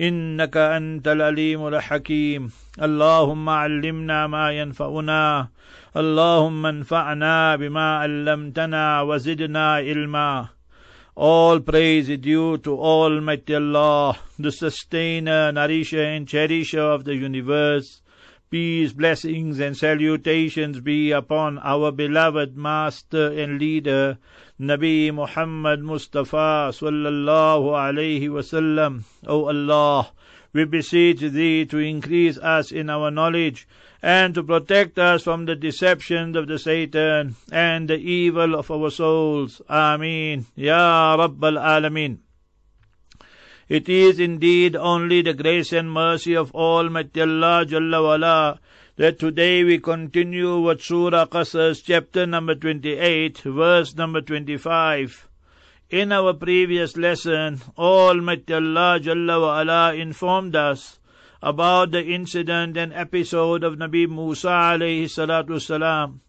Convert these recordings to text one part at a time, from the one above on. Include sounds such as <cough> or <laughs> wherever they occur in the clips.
إنك أنت العليم الحكيم اللهم علمنا ما ينفعنا اللهم انفعنا بما علمتنا وزدنا علما All praise is due to Almighty Allah, the sustainer, nourisher and cherisher of the universe. Peace, blessings and salutations be upon our beloved master and leader, Nabi Muhammad Mustafa sallallahu alayhi wasallam. O Allah, we beseech Thee to increase us in our knowledge and to protect us from the deceptions of the Satan and the evil of our souls. Ameen. Ya Rabbal Alameen. It is indeed only the grace and mercy of Almighty Allah Jalla wala that today we continue with Surah Qasas, chapter number 28, verse number 25. In our previous lesson, Almighty Allah Jalla wa ala informed us about the incident and episode of Nabi Musa alayhi salatu salam.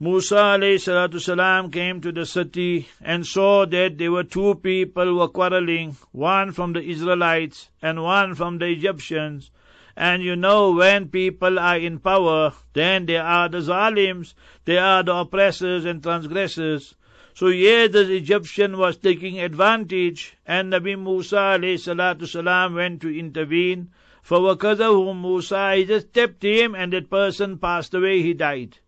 Musa alayhi salatu salam came to the city and saw that there were two people were quarreling, one from the Israelites and one from the Egyptians. And you know, when people are in power, then they are the zalims, they are the oppressors and transgressors. So here the Egyptian was taking advantage, and Nabi Musa alayhi salatu salam went to intervene. For whom Musa, he just stepped him, and that person passed away, he died.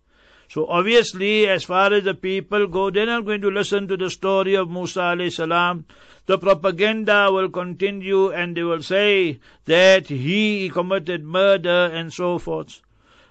So obviously, as far as the people go, they're not going to listen to the story of Musa alayhi salam the propaganda will continue and they will say that he committed murder and so forth.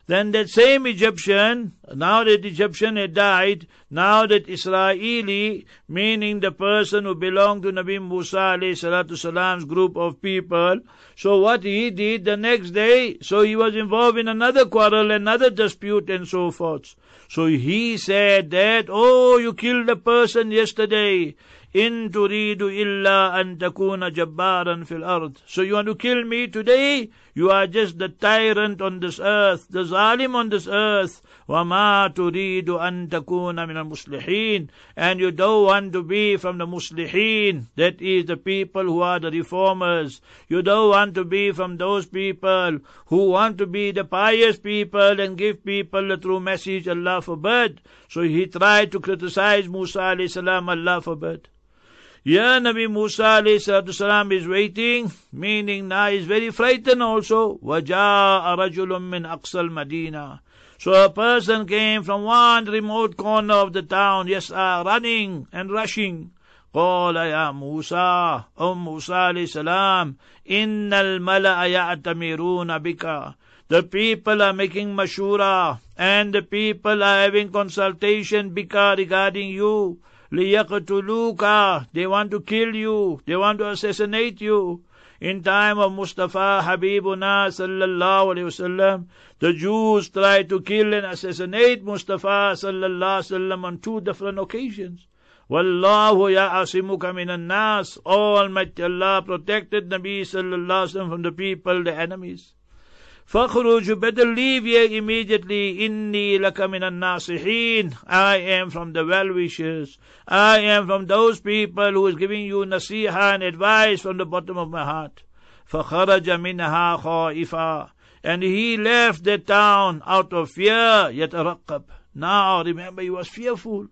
Then that same Egyptian, now that Egyptian had died, now that Israeli, meaning the person who belonged to Nabi Musa salatu salam's group of people, so what he did the next day, so he was involved in another quarrel, another dispute and so forth. So he said that, oh, you killed a person yesterday. In turidu illa an takuna jabbaran fil ard. So you want to kill me today? You are just the tyrant on this earth, the zalim on this earth. وما تريد أن تكون من المصلحين and you don't want to be from the muslihin that is the people who are the reformers you don't want to be from those people who want to be the pious people and give people the true message Allah forbid so he tried to criticize Musa alayhi salam Allah forbid yeah, Nabi Musa salam is waiting, meaning now he's very frightened also. وَجَاءَ رَجُلٌ مِّنْ أَقْصَى الْمَدِينَةِ So a person came from one remote corner of the town, yes, uh, running and rushing. قال يا موسى O Musa alayhi salam إن الملأ يأتمرون بك The people are making mashura and the people are having consultation bika regarding you. Liyakatuluka. They want to kill you. They want to assassinate you. In time of Mustafa Habibuna sallallahu alayhi wasallam, the Jews tried to kill and assassinate Mustafa sallallahu alayhi wasallam on two different occasions. Wallahu ya'asimuka minan nas. Almighty Allah protected Nabi sallallahu alayhi wasallam from the people, the enemies. فَخْرُجْ you better leave here immediately. إِنِّي لَكَ مِنَ النَّاصِحِينَ I am from the well-wishers. I am from those people who is giving you nasiha and advice from the bottom of my heart. فَخَرَجَ مِنْهَا خَائِفًا And he left the town out of fear, يَتَرَقَّبْ Now, remember, he was fearful.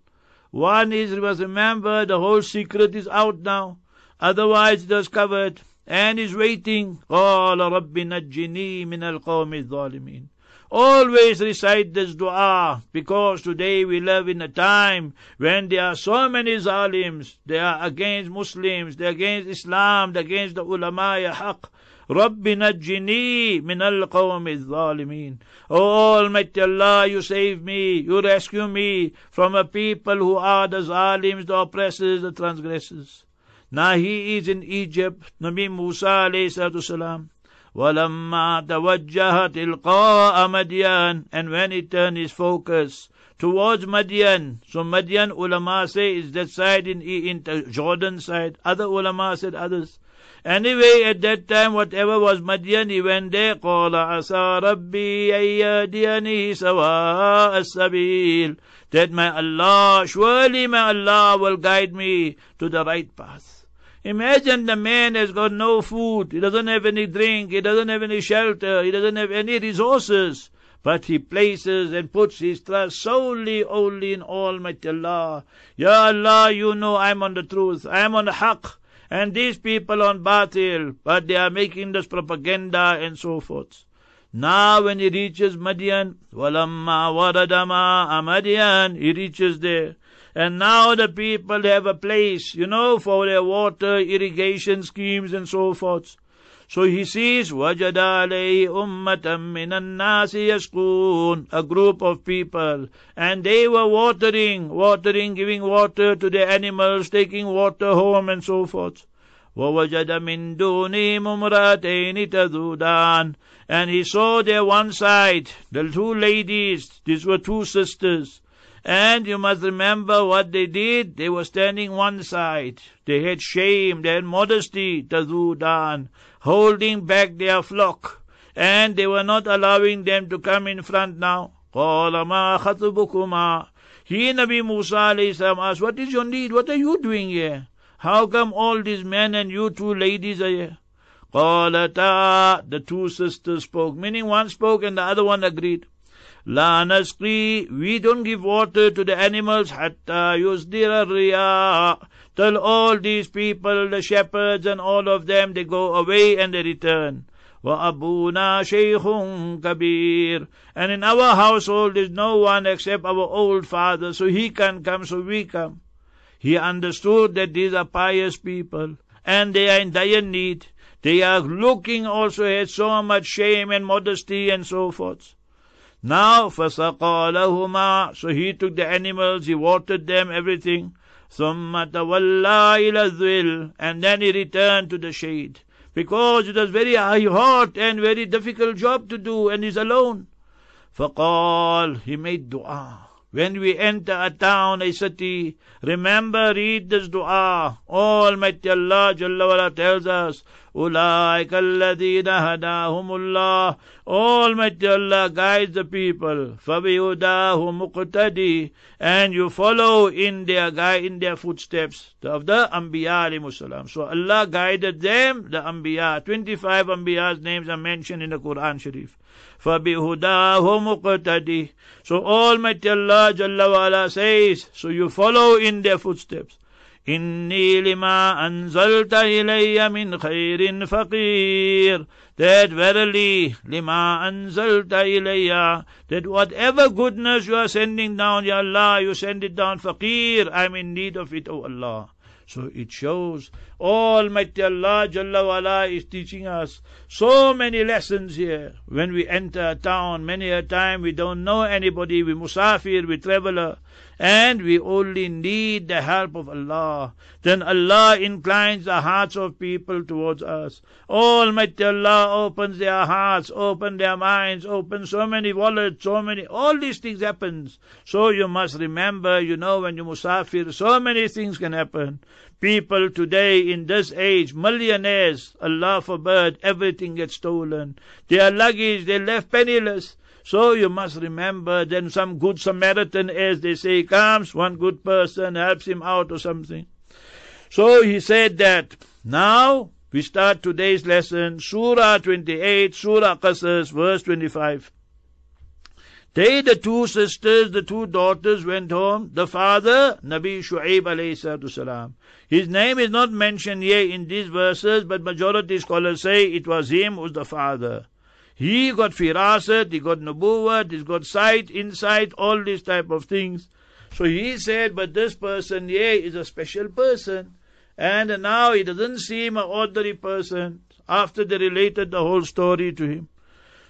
One is, he was remember, the whole secret is out now. Otherwise, it was covered and is waiting. قال رب نجني من القوم الظالمين. Always recite this dua because today we live in a time when there are so many zalims. They are against Muslims, they are against Islam, they are against the ulama ya haq. رب نجني من القوم الظالمين. Oh Almighty Allah, you save me, you rescue me from a people who are the zalims, the oppressors, the transgressors. Now he is in Egypt, Nabi Musa alayhi salatu salam. وَلَمَّا تَوَجَّهَ تِلْقَاءَ مَدْيَانَ And when he turned his focus towards Madian. So Madian ulama say is that side in, in the Jordan side. Other ulama said others. Anyway, at that time, whatever was Madian, he went there. قال عسى ربي أن يهديني سواء السبيل. That my Allah, surely my Allah will guide me to the right path. Imagine the man has got no food, he doesn't have any drink, he doesn't have any shelter, he doesn't have any resources. But he places and puts his trust solely only in Almighty Allah. Ya Allah, you know I'm on the truth, I'm on the haqq, and these people on batil, but they are making this propaganda and so forth. Now when he reaches Madian, walamma waradama Madian, he reaches there. And now the people have a place, you know, for their water, irrigation schemes and so forth. So he sees, وَجَدَ عَلَيْهِ أُمَّةً مِّنَ النَّاسِ يَسْقُونَ A group of people. And they were watering, watering, giving water to the animals, taking water home and so forth. وَوَجَدَ مِن دُونِهِمْ امْرَأَتَيْنِ تَذُودَانِ And he saw there one side, the two ladies, these were two sisters. And you must remember what they did. They were standing one side. They had shame, they had modesty, tazudan, holding back their flock. And they were not allowing them to come in front now. قال ما خطبكما He, Nabi Musa asked, What is your need? What are you doing here? How come all these men and you two ladies are here? قالتا The two sisters spoke, meaning one spoke and the other one agreed. La nasqi, we don't give water to the animals hatta yusdira riya. Till all these people, the shepherds and all of them, they go away and they return. Wa abuna shaykhun kabir. And in our household is no one except our old father, so he can come, so we come. He understood that these are pious people, and they are in dire need. They are looking also at so much shame and modesty and so forth. Now, فَسَقَى لَهُمَا So he took the animals, he watered them, everything. ثُمَّ تَوَلَّى إِلَى الظِّلِّ And then he returned to the shade. Because it was very hot and very difficult job to do, and he's alone. فَقَال He made dua. When we enter a town, a city, remember, read this dua. Almighty Allah Jalla wala tells us, أولئك الذين هداهم الله Almighty Allah guides the people فبهداه مقتدي and you follow in their guide in their footsteps of the Anbiya alayhi so Allah guided them the Anbiya 25 Anbiya's names are mentioned in the Quran Sharif فَبِهُدَاهُ مُقْتَدِي So Almighty Allah Jalla wa'ala says, so you follow in their footsteps. إني لما أنزلت إلي من خير فقير that verily lima anzalta ilayya that whatever goodness you are sending down ya Allah you send it down faqir I'm in need of it O Allah so it shows Almighty Allah Jalla is teaching us so many lessons here. When we enter a town, many a time we don't know anybody, we musafir, we traveler, and we only need the help of Allah. Then Allah inclines the hearts of people towards us. Almighty Allah opens their hearts, open their minds, open so many wallets, so many, all these things happens. So you must remember, you know, when you musafir, so many things can happen. People today in this age, millionaires, Allah forbid, everything gets stolen. Their luggage, they left penniless. So you must remember then some good Samaritan, as they say, comes, one good person helps him out or something. So he said that now we start today's lesson, Surah 28, Surah Qasas, verse 25. They, the two sisters, the two daughters went home. The father, Nabi Shu'aib alayhi salam. His name is not mentioned here in these verses, but majority scholars say it was him who was the father. He got firasat, he got nubuwat, he's got sight, insight, all these type of things. So he said, but this person yeah, is a special person. And now he doesn't seem an ordinary person after they related the whole story to him.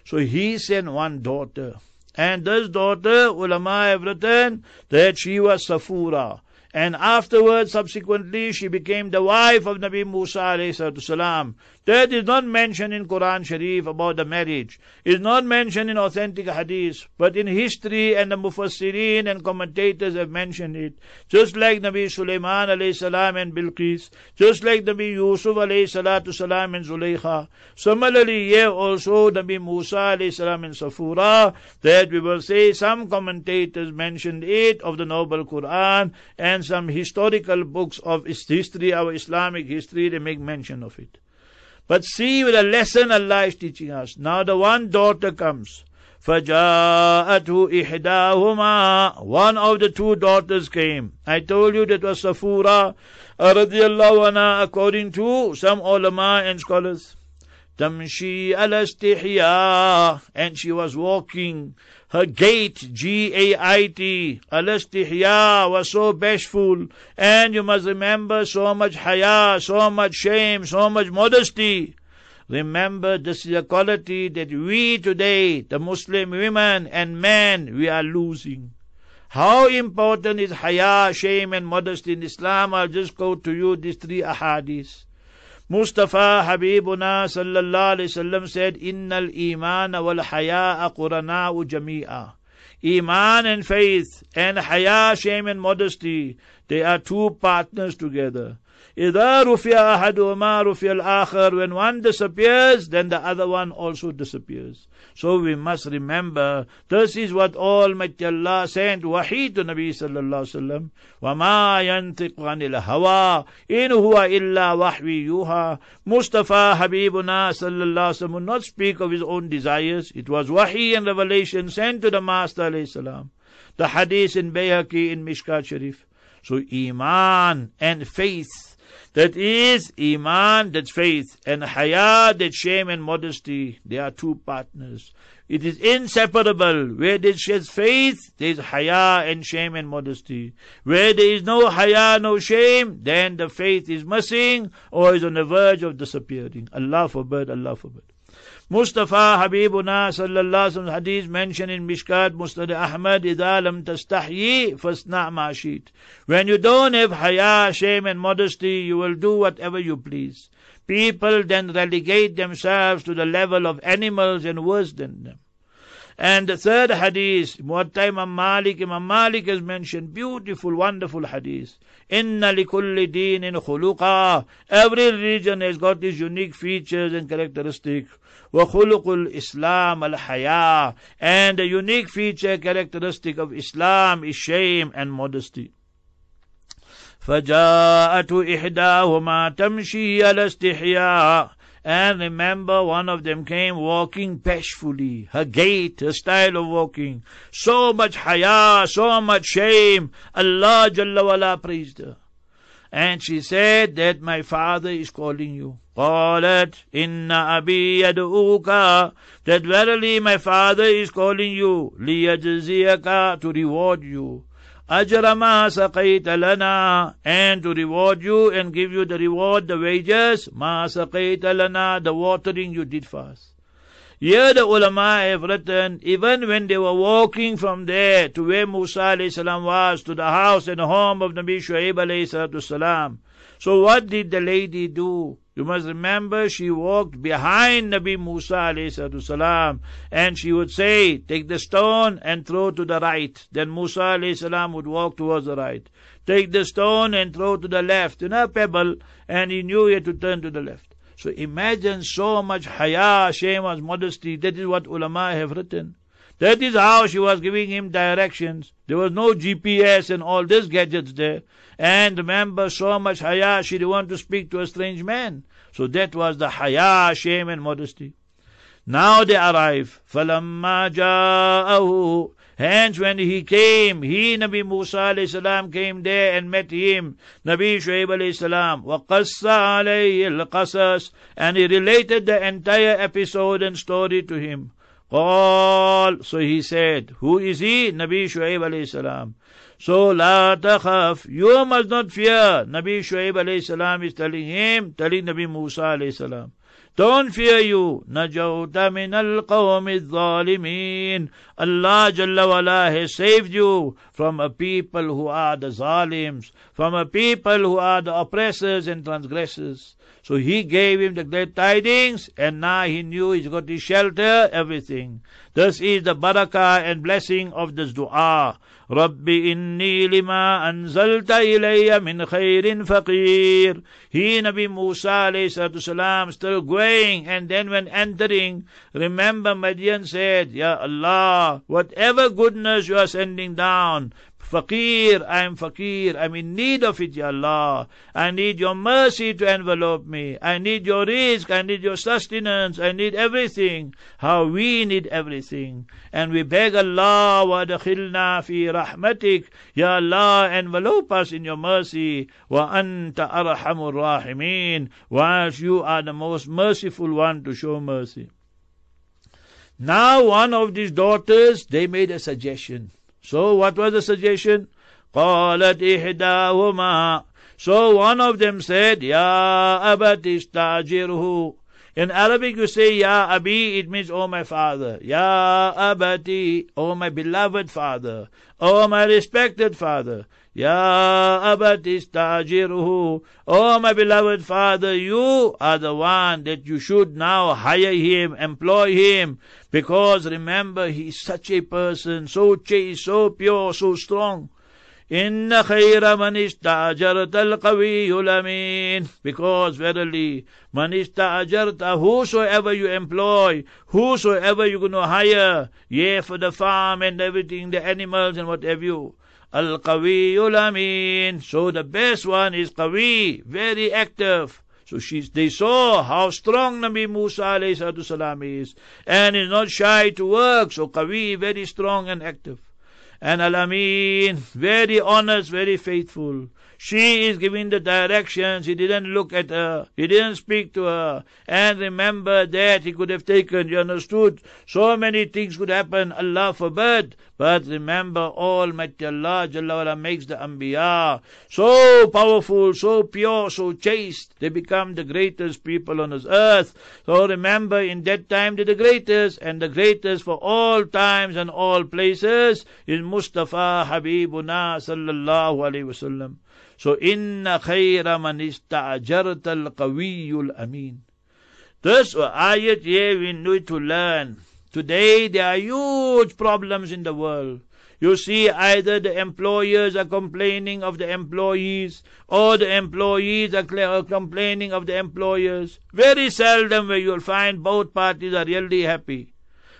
So he sent one daughter. And this daughter, ulama have written that she was Safura. And afterwards, subsequently, she became the wife of Nabi Musa alayhi salam. That is not mentioned in Quran Sharif about the marriage. It is not mentioned in authentic hadith, but in history and the mufassirin and commentators have mentioned it. Just like Nabi Sulaiman alayhi salam and Bilqis, just like Nabi Yusuf alayhi salatu salam and Zulaykha. Similarly, here also Nabi Musa alayhi salam and Safura, that we will say some commentators mentioned it of the noble Quran and some historical books of history, our Islamic history, they make mention of it. But see with a lesson Allah is teaching us. Now the one daughter comes. فَجَاءَتْهُ إِحْدَاهُمَا One of the two daughters came. I told you that was Safura radiallahu anha according to some ulama and scholars. Tamshi al istihya, and she was walking. Her gait, G-A-I-T, al istihya, was so bashful. And you must remember so much haya, so much shame, so much modesty. Remember, this is a quality that we today, the Muslim women and men, we are losing. How important is haya, shame, and modesty in Islam? I'll just go to you these three ahadith. Mustafa Habibuna sallallahu alayhi wasallam said, Innal iman wal haya qurana'u jami'a. Iman and faith and haya, shame and modesty, they are two partners together. إذا رفع أحدهما رفع الآخر When one disappears, then the other one also disappears. So we must remember, this is what Almighty Allah sent wahi to Nabi sallallahu alaihi wasallam. وَمَا يَنْطِقُ عَنِ الْهَوَىٰ إِنْ هُوَ إِلَّا وَحْوِي يُوحَىٰ Mustafa Habibuna sallallahu alaihi wasallam would not speak of his own desires. It was wahi and revelation sent to the Master alayhi salam. The hadith in Bayhaqi in Mishkat Sharif. So Iman and faith that is Iman, that's faith, and Haya, that's shame and modesty. They are two partners. It is inseparable. Where there is faith, there is Haya and shame and modesty. Where there is no Haya, no shame, then the faith is missing or is on the verge of disappearing. Allah forbid, Allah forbid. Mustafa Habibuna sallallahu alaihi wasallam hadith mentioned in Mishkat Musnad Ahmad idha lam tastahyi fasna mashit. When you don't have haya, shame and modesty, you will do whatever you please. People then relegate themselves to the level of animals and worse than them. And the third hadith, Muatta Imam Malik, Imam Malik has mentioned beautiful, wonderful hadith. Inna likulli deenin khuluqa. Every religion has got its unique features and characteristics. وخلق الإسلام الحياة and the unique feature characteristic of Islam is shame and modesty فجاءت إحداهما تمشي على استحياء and remember, one of them came walking bashfully. Her gait, her style of walking. So much haya, so much shame. Allah Jalla wala praised her. And she said that my father is calling you. قالت إن أبي يدعوك that verily my father is calling you ليجزيك to reward you أجر ما سقيت لنا and to reward you and give you the reward the wages ما سقيت لنا the watering you did for us here the ulama have written, even when they were walking from there to where Musa salam was, to the house and home of Nabi Shuaib salam. So what did the lady do? You must remember she walked behind Nabi Musa salam, and she would say, take the stone and throw to the right. Then Musa salam would walk towards the right. Take the stone and throw to the left. You know, pebble, and he knew he had to turn to the left. So imagine so much haya, shame, and modesty. That is what ulama have written. That is how she was giving him directions. There was no GPS and all these gadgets there. And remember, so much haya, she didn't want to speak to a strange man. So that was the haya, shame, and modesty. Now they arrive. فَلَمَّا جَاءَهُ Hence when he came, he Nabi Musa salam came there and met him, Nabi Shuaib salam, وَقَصَّ عَلَيْهِ الْقَصَص And he related the entire episode and story to him. So he said, Who is he? Nabi Shu'aib alayhi salam. So la takhaf, you must not fear. Nabi Shu'aib alayhi salam is telling him, telling Nabi Musa alayhi salam. Don't fear you. Najawta min al-qawmi. Allah Jalla wala has saved you from a people who are the zalims, from a people who are the oppressors and transgressors. So he gave him the great tidings, and now he knew he's got his shelter, everything. This is the barakah and blessing of this dua. رب إني لما أنزلت إلي من خير فقير He Nabi Musa alayhi salam still going and then when entering remember Madian said Ya Allah whatever goodness you are sending down Fakir, I am fakir. I'm in need of it, Ya Allah. I need your mercy to envelop me. I need your risk. I need your sustenance. I need everything. How we need everything. And we beg Allah, wa dakhilna fi rahmatik. Ya Allah, envelop us in your mercy. Wa anta arhamur rahimin. Whilst you are the most merciful one to show mercy. Now one of these daughters, they made a suggestion. So what was the suggestion? قالت إحداهما So one of them said, Ya abat istajirhu. In Arabic you say, Ya Abi, it means, Oh my father. Ya Abati, Oh my beloved father. Oh my respected father. Ya Abati istajirhu. Oh my beloved father, you are the one that you should now hire him, employ him, because remember, he is such a person, so chaste, so pure, so strong. إن خير من استأجرت القوي الأمين because verily man استأجرت whosoever you employ whosoever you're going to hire yeah for the farm and everything the animals and whatever you Al Qawiyul Amin. So the best one is Qawi, very active. So she, they saw how strong Nabi Musa salam is and is not shy to work. So Qawi, very strong and active. And Al Amin, very honest, very faithful. She is giving the directions. He didn't look at her. He didn't speak to her. And remember that he could have taken, you understood? So many things could happen. Allah forbid. But remember, Almighty Allah Jalla makes the Anbiya so powerful, so pure, so chaste. They become the greatest people on this earth. So remember, in that time they're the greatest, and the greatest for all times and all places is Mustafa Habibuna Sallallahu Alaihi Wasallam. So, inna khayra man ista'jarta al-qawiyul amin. This ayat here we need to learn. Today there are huge problems in the world. You see, either the employers are complaining of the employees, or the employees are complaining of the employers. Very seldom where you'll find both parties are really happy.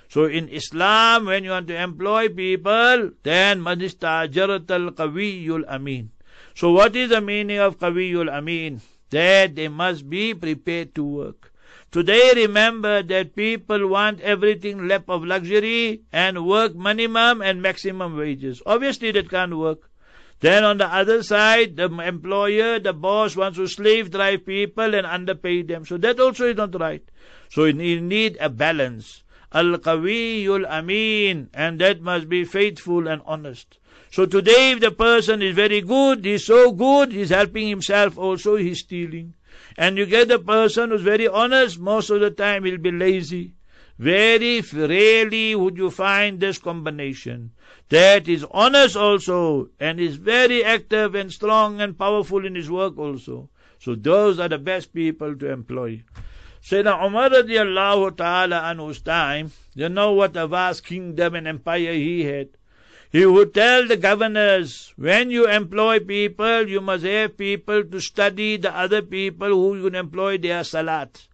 So in Islam, when you want to employ people, then manistajarat al-qawiyul amin. So what is the meaning of Qawiyul Amin? That they must be prepared to work. Today remember that people want everything lap of luxury and work minimum and maximum wages. Obviously that can't work. Then on the other side, the employer, the boss wants to slave drive people and underpay them. So that also is not right. So you need a balance. Al-Qawiyul Amin. And that must be faithful and honest. So today if the person is very good, he's so good, he's helping himself also, he's stealing. And you get a person who's very honest, most of the time he'll be lazy. Very rarely would you find this combination. That is honest also, and is very active and strong and powerful in his work also. So those are the best people to employ. Sayyidina Umar radiallahu ta'ala anhu's time, you know what a vast kingdom and empire he had. He would tell the governors, when you employ people, you must have people to study the other people who you employ their salat.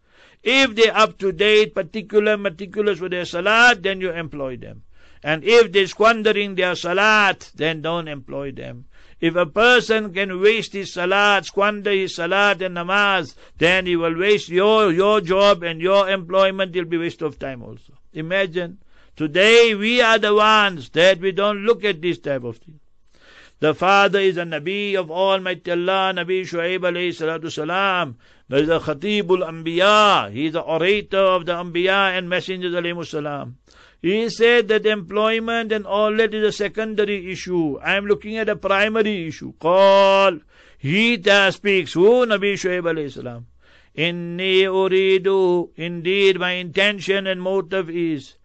If they're up to date, particular, meticulous with their salat, then you employ them. And if they're squandering their salat, then don't employ them. If a person can waste his salat, squander his salat and namaz, then he will waste your, your job and your employment It'll be waste of time also. Imagine Today we are the ones that we don't look at this type of thing. The father is a Nabi of Almighty Allah, Nabi Shu'aib alayhi salatu salam. There is a Khatibul Anbiya. He is the orator of the Anbiya and Messengers alayhi salam. He said that employment and all that is a secondary issue. I am looking at a primary issue. Call. He that speaks. Who? Nabi Shu'aib alayhi salam. Inni uridu, indeed my intention and motive is,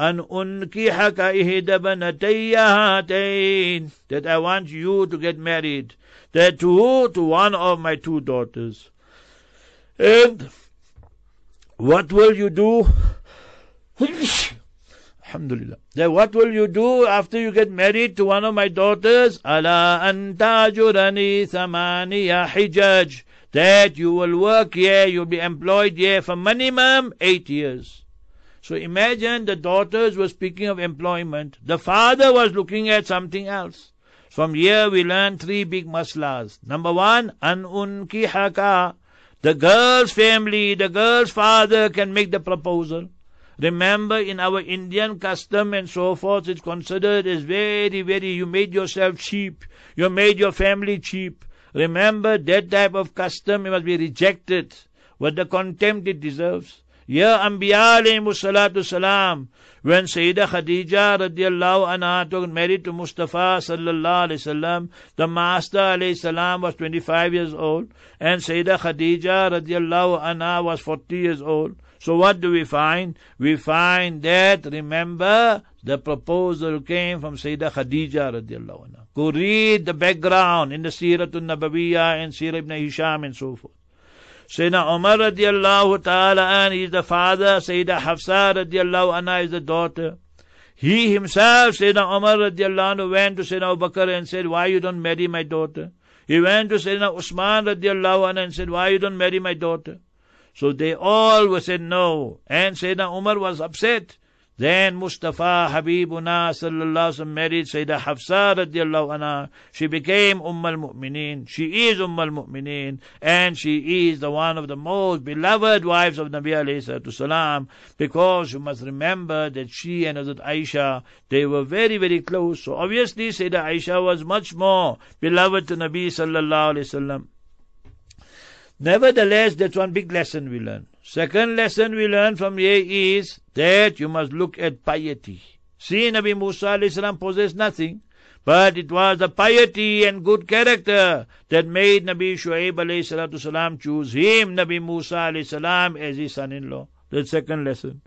an unkihaka ihdabanatayahatain, that I want you to get married, that to To one of my two daughters. And what will you do? <laughs> Alhamdulillah. Then what will you do after you get married to one of my daughters? Ala antajurani thamaniya hijaj. That you will work here, you'll be employed here for minimum eight years. So imagine the daughters were speaking of employment. The father was looking at something else. From here we learn three big maslas. Number one, an unkihaka. The girl's family, the girl's father can make the proposal. Remember, in our Indian custom and so forth, it's considered as very, very, you made yourself cheap. You made your family cheap. Remember, that type of custom it must be rejected with the contempt it deserves. Ya Anbiya salatu salam, when Sayyidah Khadija radiallahu anha took married to Mustafa sallallahu alayhi wasallam, the Master alayhi salam was 25 years old, and Sayyidah Khadija radiallahu anha was 40 years old. So what do we find? We find that, remember, the proposal came from Sayyidah Khadija radiallahu anha. Go read the background in the Siratul Nabawiyah and Sirah ibn Hisham and so forth. Sayyidina Umar radiallahu ta'ala an is the father, Sayyidah Hafsa radiallahu anha is the daughter. He himself, Sayyidina Umar radiallahu anhu, went to Sayyidina Abu Bakr and said, why you don't marry my daughter? He went to Sayyidina Usman radiallahu anhu and said, why you don't marry my daughter? So they all were said no. And Sayyidina Umar was upset. Then Mustafa Habibuna sallallahu alaihi married Sayyidah Hafsa radiallahu anha. She became Umm al-Mu'mineen. She is Umm al-Mu'mineen. And she is the one of the most beloved wives of Nabi alayhi salam. Because you must remember that she and Hazrat Aisha, they were very, very close. So obviously Sayyidah Aisha was much more beloved to Nabi sallallahu alayhi wasallam. Nevertheless, that's one big lesson we learn. Second lesson we learn from here is that you must look at piety. See, Nabi Musa salam possessed nothing, but it was the piety and good character that made Nabi Shuaib salam choose him, Nabi Musa salam, as his son-in-law. The second lesson.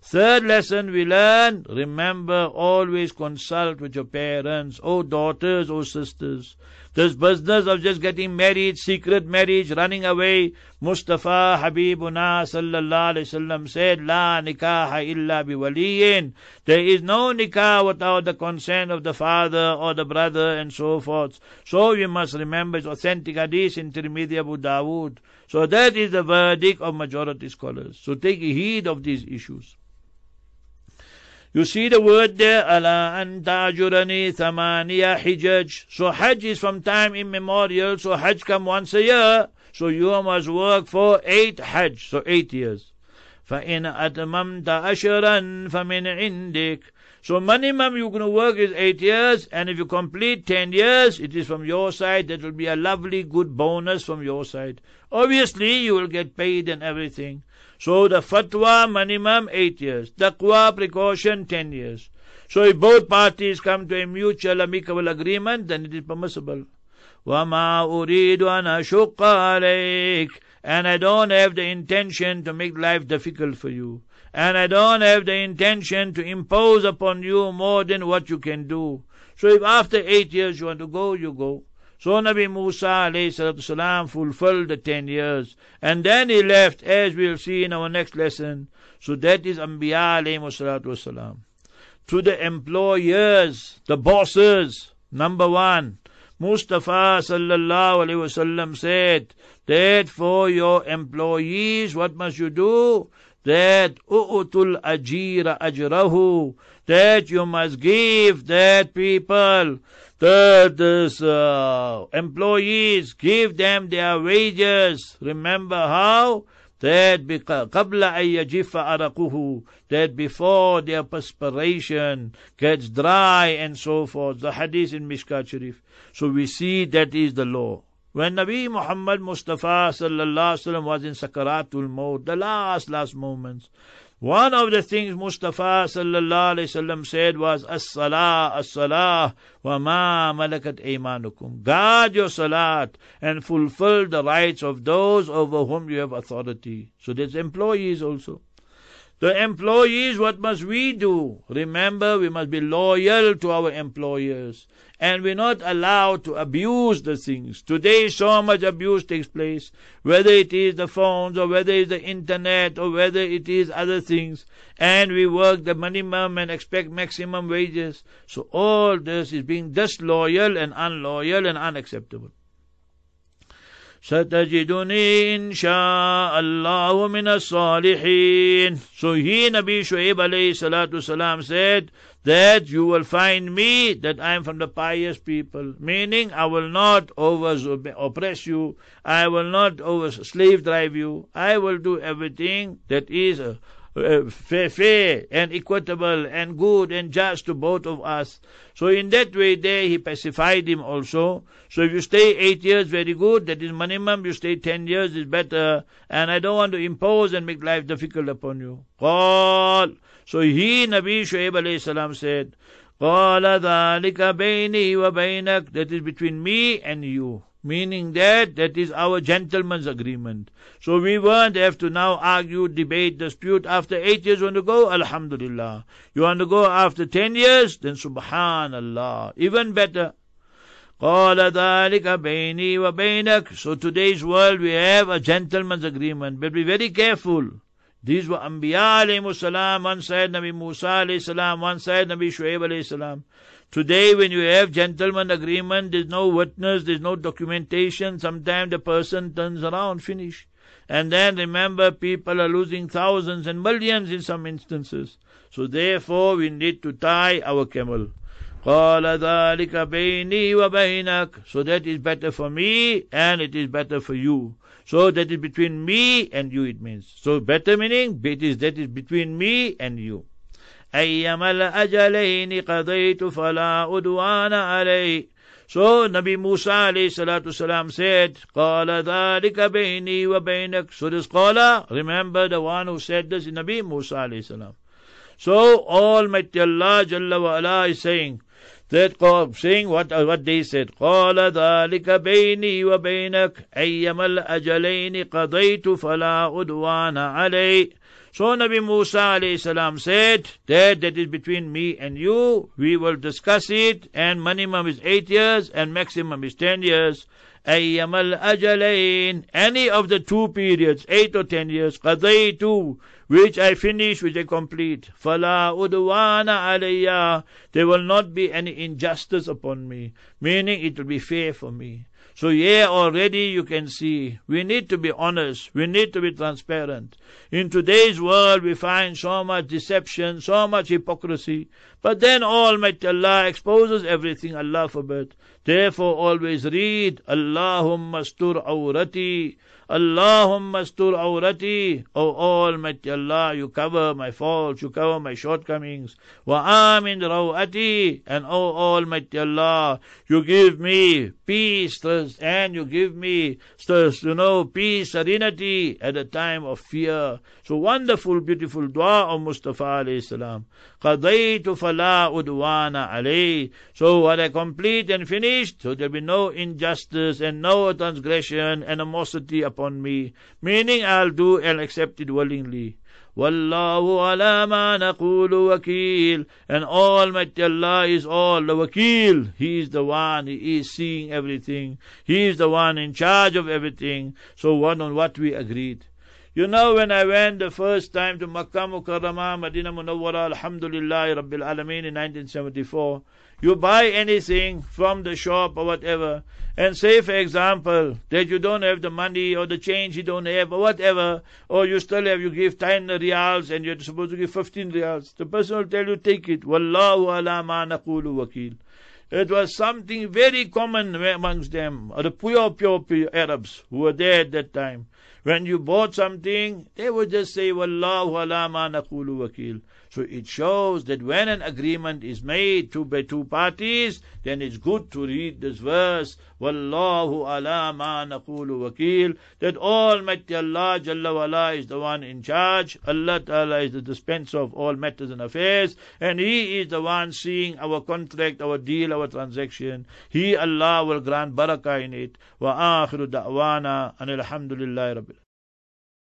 Third lesson we learn, remember always consult with your parents, oh daughters, oh sisters. This business of just getting married, secret marriage, running away, Mustafa Habibuna sallallahu alayhi wasallam said, La nikaha illa biwaliyin. There is no nikah without the consent of the father or the brother and so forth. So you must remember it's authentic hadith in Tirmidhi Abu Dawood. So that is the verdict of majority scholars. So take heed of these issues. You see the word there, ala an tajurani thamaniya hijaj. So Hajj is from time immemorial, so Hajj come once a year. So you must work for eight Hajj, so eight years. فَإِنْ أَتْمَمْتَ أَشْرًا فَمِنْ عِنْدِكَ So minimum you're going to work is eight years, and if you complete ten years, it is from your side. That will be a lovely, good bonus from your side. Obviously, you will get paid and everything. So the fatwa minimum eight years. Taqwa precaution ten years. So if both parties come to a mutual amicable agreement, then it is permissible. وَمَا أُرِيدُ أَنْ أَشُقَّ عَلَيْكَ And I don't have the intention to make life difficult for you. And I don't have the intention to impose upon you more than what you can do. So if after eight years you want to go, you go. So Nabi Musa salam fulfilled the ten years. And then he left, as we'll see in our next lesson. So that is Anbiya salam. To the employers, the bosses, number one, Mustafa sallallahu alayhi wasallam said that for your employees, what must you do? that uutul ajira ajrahu, that you must give that people, that is, uh, employees, give them their wages. Remember how? That qabla that before their perspiration gets dry and so forth. The hadith in Mishkat Sharif. So we see that is the law. When Nabi Muhammad Mustafa sallallahu was in Sakaratul Maut, the last, last moments, one of the things Mustafa sallallahu said was, As-salah, as-salah, wa ma malakat aymanukum. Guard your salat and fulfill the rights of those over whom you have authority. So there's employees also. The employees, what must we do? Remember, we must be loyal to our employers. And we're not allowed to abuse the things. Today, so much abuse takes place. Whether it is the phones, or whether it's the internet, or whether it is other things. And we work the minimum and expect maximum wages. So all this is being disloyal and unloyal and unacceptable. ستجدني إن شاء الله من الصالحين So he, Nabi Shu'aib alayhi salatu salam said that you will find me that I am from the pious people. Meaning I will not over oppress you. I will not over slave drive you. I will do everything that is uh, uh, fair, fair and equitable and good and just to both of us. So in that way there he pacified him also. So if you stay eight years, very good. That is minimum. You stay ten years is better. And I don't want to impose and make life difficult upon you. قال So he, Nabi Shu'aib alayhi salam said, قال ذلك بيني وبينك That is between me and you meaning that that is our gentleman's agreement. So we won't have to now argue, debate, dispute. After eight years, you want to go? Alhamdulillah. You want to go after ten years? Then Subhanallah. Even better. قال ذلك بيني وبينك So today's world we have a gentleman's agreement, but be very careful. These were Anbiya alayhi salam, one side Nabi Musa alayhi salam, one side Nabi Shuaib alayhi salam. Today, when you have gentleman agreement, there's no witness, there's no documentation. Sometimes the person turns around, finish. And then remember, people are losing thousands and millions in some instances. So therefore, we need to tie our camel. قال ذلك بيني وبينك So that is better for me and it is better for you. So that is between me and you it means. So better meaning, it is, that is between me and you. أيما الأجلين قضيت فلا أدوان علي So Nabi Musa alayhi salatu salam said, قال ذلك بيني وبينك. So this قال, remember the one who said this is Nabi Musa alayhi salam. So Almighty Allah Jalla wa ala is saying, that saying what what they said قال ذلك بيني وبينك أيما الأجلين قضيت فلا أدوان علي So Nabi Musa alayhi salam said, that, that is between me and you. We will discuss it. And minimum is eight years and maximum is ten years. Ayyamal ajalain. Any of the two periods, eight or ten years, qadaytu, which I finish, which I complete. Fala udwana alayya. There will not be any injustice upon me. Meaning it will be fair for me. So yeah, already you can see we need to be honest, we need to be transparent. In today's world we find so much deception, so much hypocrisy, but then Almighty Allah exposes everything, Allah forbid. Therefore always read Allahumma stur awrati Allahumma stur awrati. O Almighty Allah you cover my faults you cover my shortcomings. Wa amin rawati. And O Almighty Allah you give me peace and you give me you know peace serenity at a time of fear. So wonderful beautiful dua of Mustafa alayhi salam. Qadaytu fala udwana alayh so what I complete and finish so there'll be no injustice and no transgression, animosity upon me. Meaning I'll do and accept it willingly. Wallahu ala ma naqulu wakil. And Almighty Allah is all the wakil. He is the one, He is seeing everything. He is the one in charge of everything. So one on what we agreed. You know, when I went the first time to Makkah Mukarramah, Medina Munawwara, Alhamdulillah Rabbil Alameen in 1974, you buy anything from the shop or whatever, and say, for example, that you don't have the money or the change you don't have or whatever, or you still have, you give 10 riyals and you're supposed to give 15 riyals. The person will tell you, take it. Wallahu ala ma naqulu wakil. It was something very common amongst them, the pure, pure, pure Arabs who were there at that time. When you bought something, they would just say, Wallahu ala ma naqulu wakil. So it shows that when an agreement is made to by two parties, then it's good to read this verse, Wallahu ala ma naqulu wakil, that Almighty Allah Jalla wala is the one in charge. Allah Ta'ala is the dispenser of all matters and affairs, and He is the one seeing our contract, our deal, our transaction. He, Allah, will grant barakah in it. Wa akhiru da'wana, and alhamdulillah rabbil